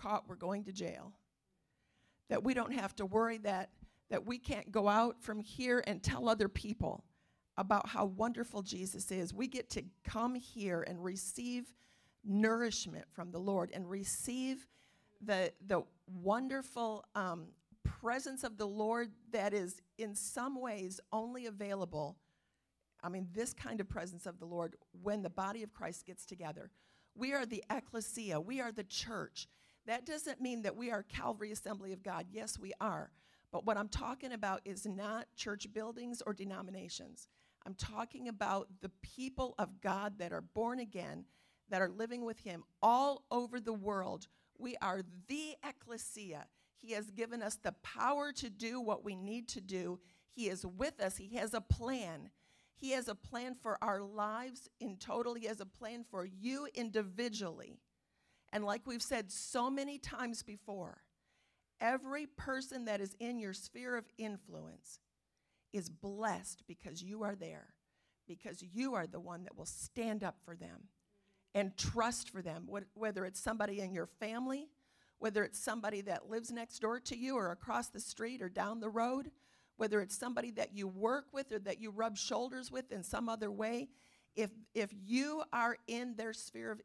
caught, we're going to jail. That we don't have to worry that, that we can't go out from here and tell other people about how wonderful Jesus is. We get to come here and receive nourishment from the Lord and receive the, the wonderful um, presence of the Lord that is in some ways only available. I mean, this kind of presence of the Lord when the body of Christ gets together. We are the ecclesia, we are the church. That doesn't mean that we are Calvary Assembly of God. Yes, we are. But what I'm talking about is not church buildings or denominations. I'm talking about the people of God that are born again, that are living with Him all over the world. We are the ecclesia. He has given us the power to do what we need to do. He is with us. He has a plan. He has a plan for our lives in total. He has a plan for you individually. And like we've said so many times before, every person that is in your sphere of influence is blessed because you are there, because you are the one that will stand up for them and trust for them, whether it's somebody in your family, whether it's somebody that lives next door to you or across the street or down the road, whether it's somebody that you work with or that you rub shoulders with in some other way. If, if you are in their sphere of